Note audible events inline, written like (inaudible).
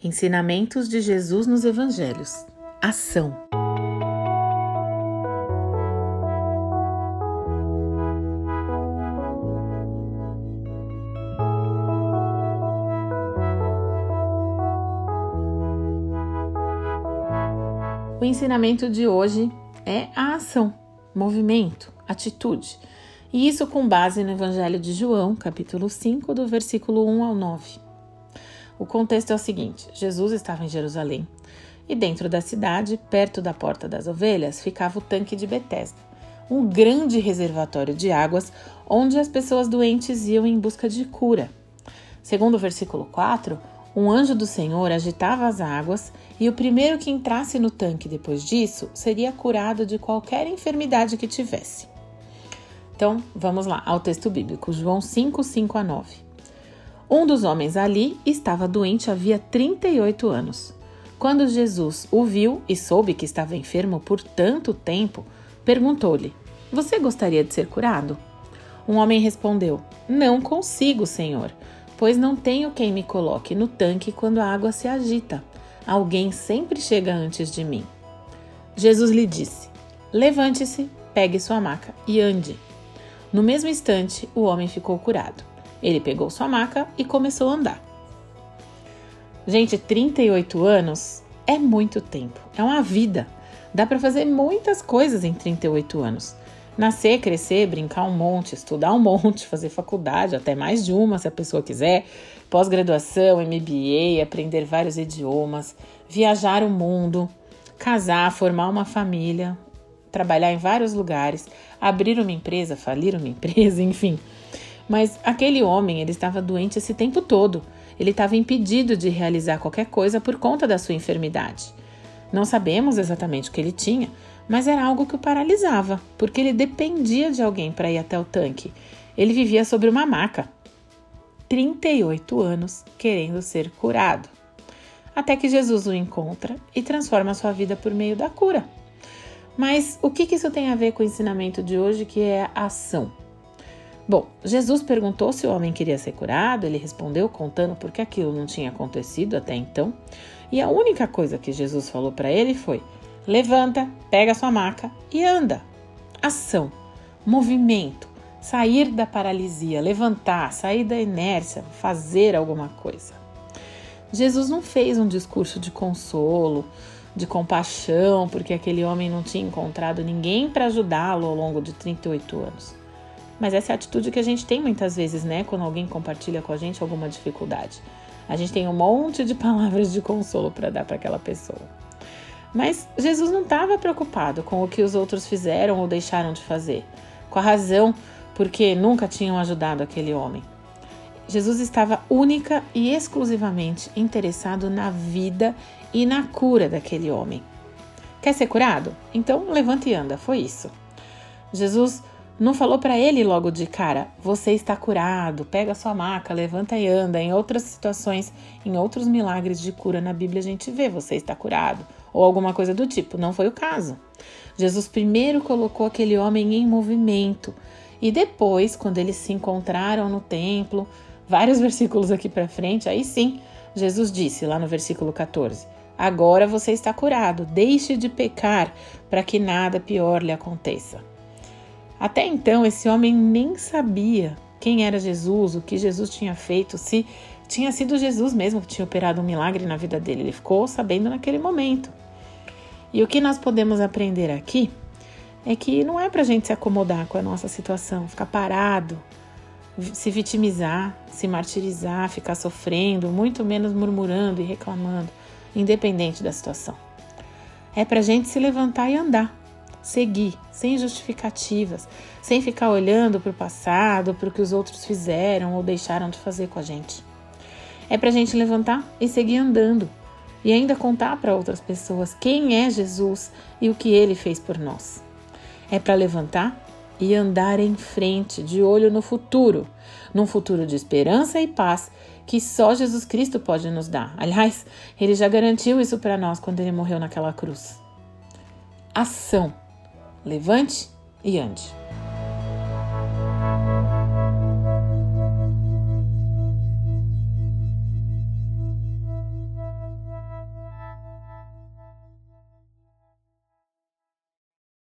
Ensinamentos de Jesus nos Evangelhos. Ação. O ensinamento de hoje é a ação, movimento, atitude. E isso com base no Evangelho de João, capítulo 5, do versículo 1 ao 9. O contexto é o seguinte: Jesus estava em Jerusalém e dentro da cidade, perto da Porta das Ovelhas, ficava o tanque de Betesda, um grande reservatório de águas onde as pessoas doentes iam em busca de cura. Segundo o versículo 4, um anjo do Senhor agitava as águas e o primeiro que entrasse no tanque depois disso seria curado de qualquer enfermidade que tivesse. Então, vamos lá ao texto bíblico, João 5, 5 a 9. Um dos homens ali estava doente havia 38 anos. Quando Jesus o viu e soube que estava enfermo por tanto tempo, perguntou-lhe: Você gostaria de ser curado? Um homem respondeu: Não consigo, Senhor, pois não tenho quem me coloque no tanque quando a água se agita. Alguém sempre chega antes de mim. Jesus lhe disse: Levante-se, pegue sua maca e ande. No mesmo instante, o homem ficou curado. Ele pegou sua maca e começou a andar. Gente, 38 anos é muito tempo, é uma vida. Dá para fazer muitas coisas em 38 anos. Nascer, crescer, brincar um monte, estudar um (laughs) monte, fazer faculdade, até mais de uma se a pessoa quiser, pós-graduação, MBA, aprender vários idiomas, viajar o mundo, casar, formar uma família, trabalhar em vários lugares, abrir uma empresa, falir uma (laughs) empresa, enfim. Mas aquele homem, ele estava doente esse tempo todo. Ele estava impedido de realizar qualquer coisa por conta da sua enfermidade. Não sabemos exatamente o que ele tinha, mas era algo que o paralisava, porque ele dependia de alguém para ir até o tanque. Ele vivia sobre uma maca. 38 anos querendo ser curado. Até que Jesus o encontra e transforma sua vida por meio da cura. Mas o que isso tem a ver com o ensinamento de hoje, que é a ação? Bom, Jesus perguntou se o homem queria ser curado, ele respondeu contando porque aquilo não tinha acontecido até então. E a única coisa que Jesus falou para ele foi: levanta, pega sua maca e anda. Ação, movimento, sair da paralisia, levantar, sair da inércia, fazer alguma coisa. Jesus não fez um discurso de consolo, de compaixão, porque aquele homem não tinha encontrado ninguém para ajudá-lo ao longo de 38 anos. Mas essa é a atitude que a gente tem muitas vezes, né? Quando alguém compartilha com a gente alguma dificuldade. A gente tem um monte de (laughs) palavras de consolo para dar para aquela pessoa. Mas Jesus não estava preocupado com o que os outros fizeram ou deixaram de fazer, com a razão porque nunca tinham ajudado aquele homem. Jesus estava única e exclusivamente interessado na vida e na cura daquele homem. Quer ser curado? Então levante e anda, foi isso. Jesus não falou para ele logo de cara: você está curado, pega sua maca, levanta e anda. Em outras situações, em outros milagres de cura na Bíblia, a gente vê você está curado ou alguma coisa do tipo. Não foi o caso. Jesus primeiro colocou aquele homem em movimento e depois, quando eles se encontraram no templo, vários (laughs) versículos aqui para frente, aí sim, Jesus disse lá no versículo 14: Agora você está curado, deixe de pecar para que nada pior lhe aconteça. Até então, esse homem nem sabia quem era Jesus, o que Jesus tinha feito, se tinha sido Jesus mesmo que tinha operado um milagre na vida dele. Ele ficou sabendo naquele momento. E o que nós podemos aprender aqui é que não é para a gente se acomodar com a nossa situação, ficar parado, se vitimizar, se martirizar, ficar sofrendo, muito menos murmurando e reclamando, independente da situação. É para a gente se levantar e andar seguir, sem justificativas, sem ficar olhando para o passado, para o que os outros fizeram ou deixaram de fazer com a gente. É para a gente levantar e seguir andando e ainda contar para outras pessoas quem é Jesus e o que ele fez por nós. É para levantar e andar em frente, de olho no futuro, num futuro de esperança e paz que só Jesus Cristo pode nos dar. Aliás, ele já garantiu isso para nós quando ele morreu naquela cruz. Ação Levante e ande.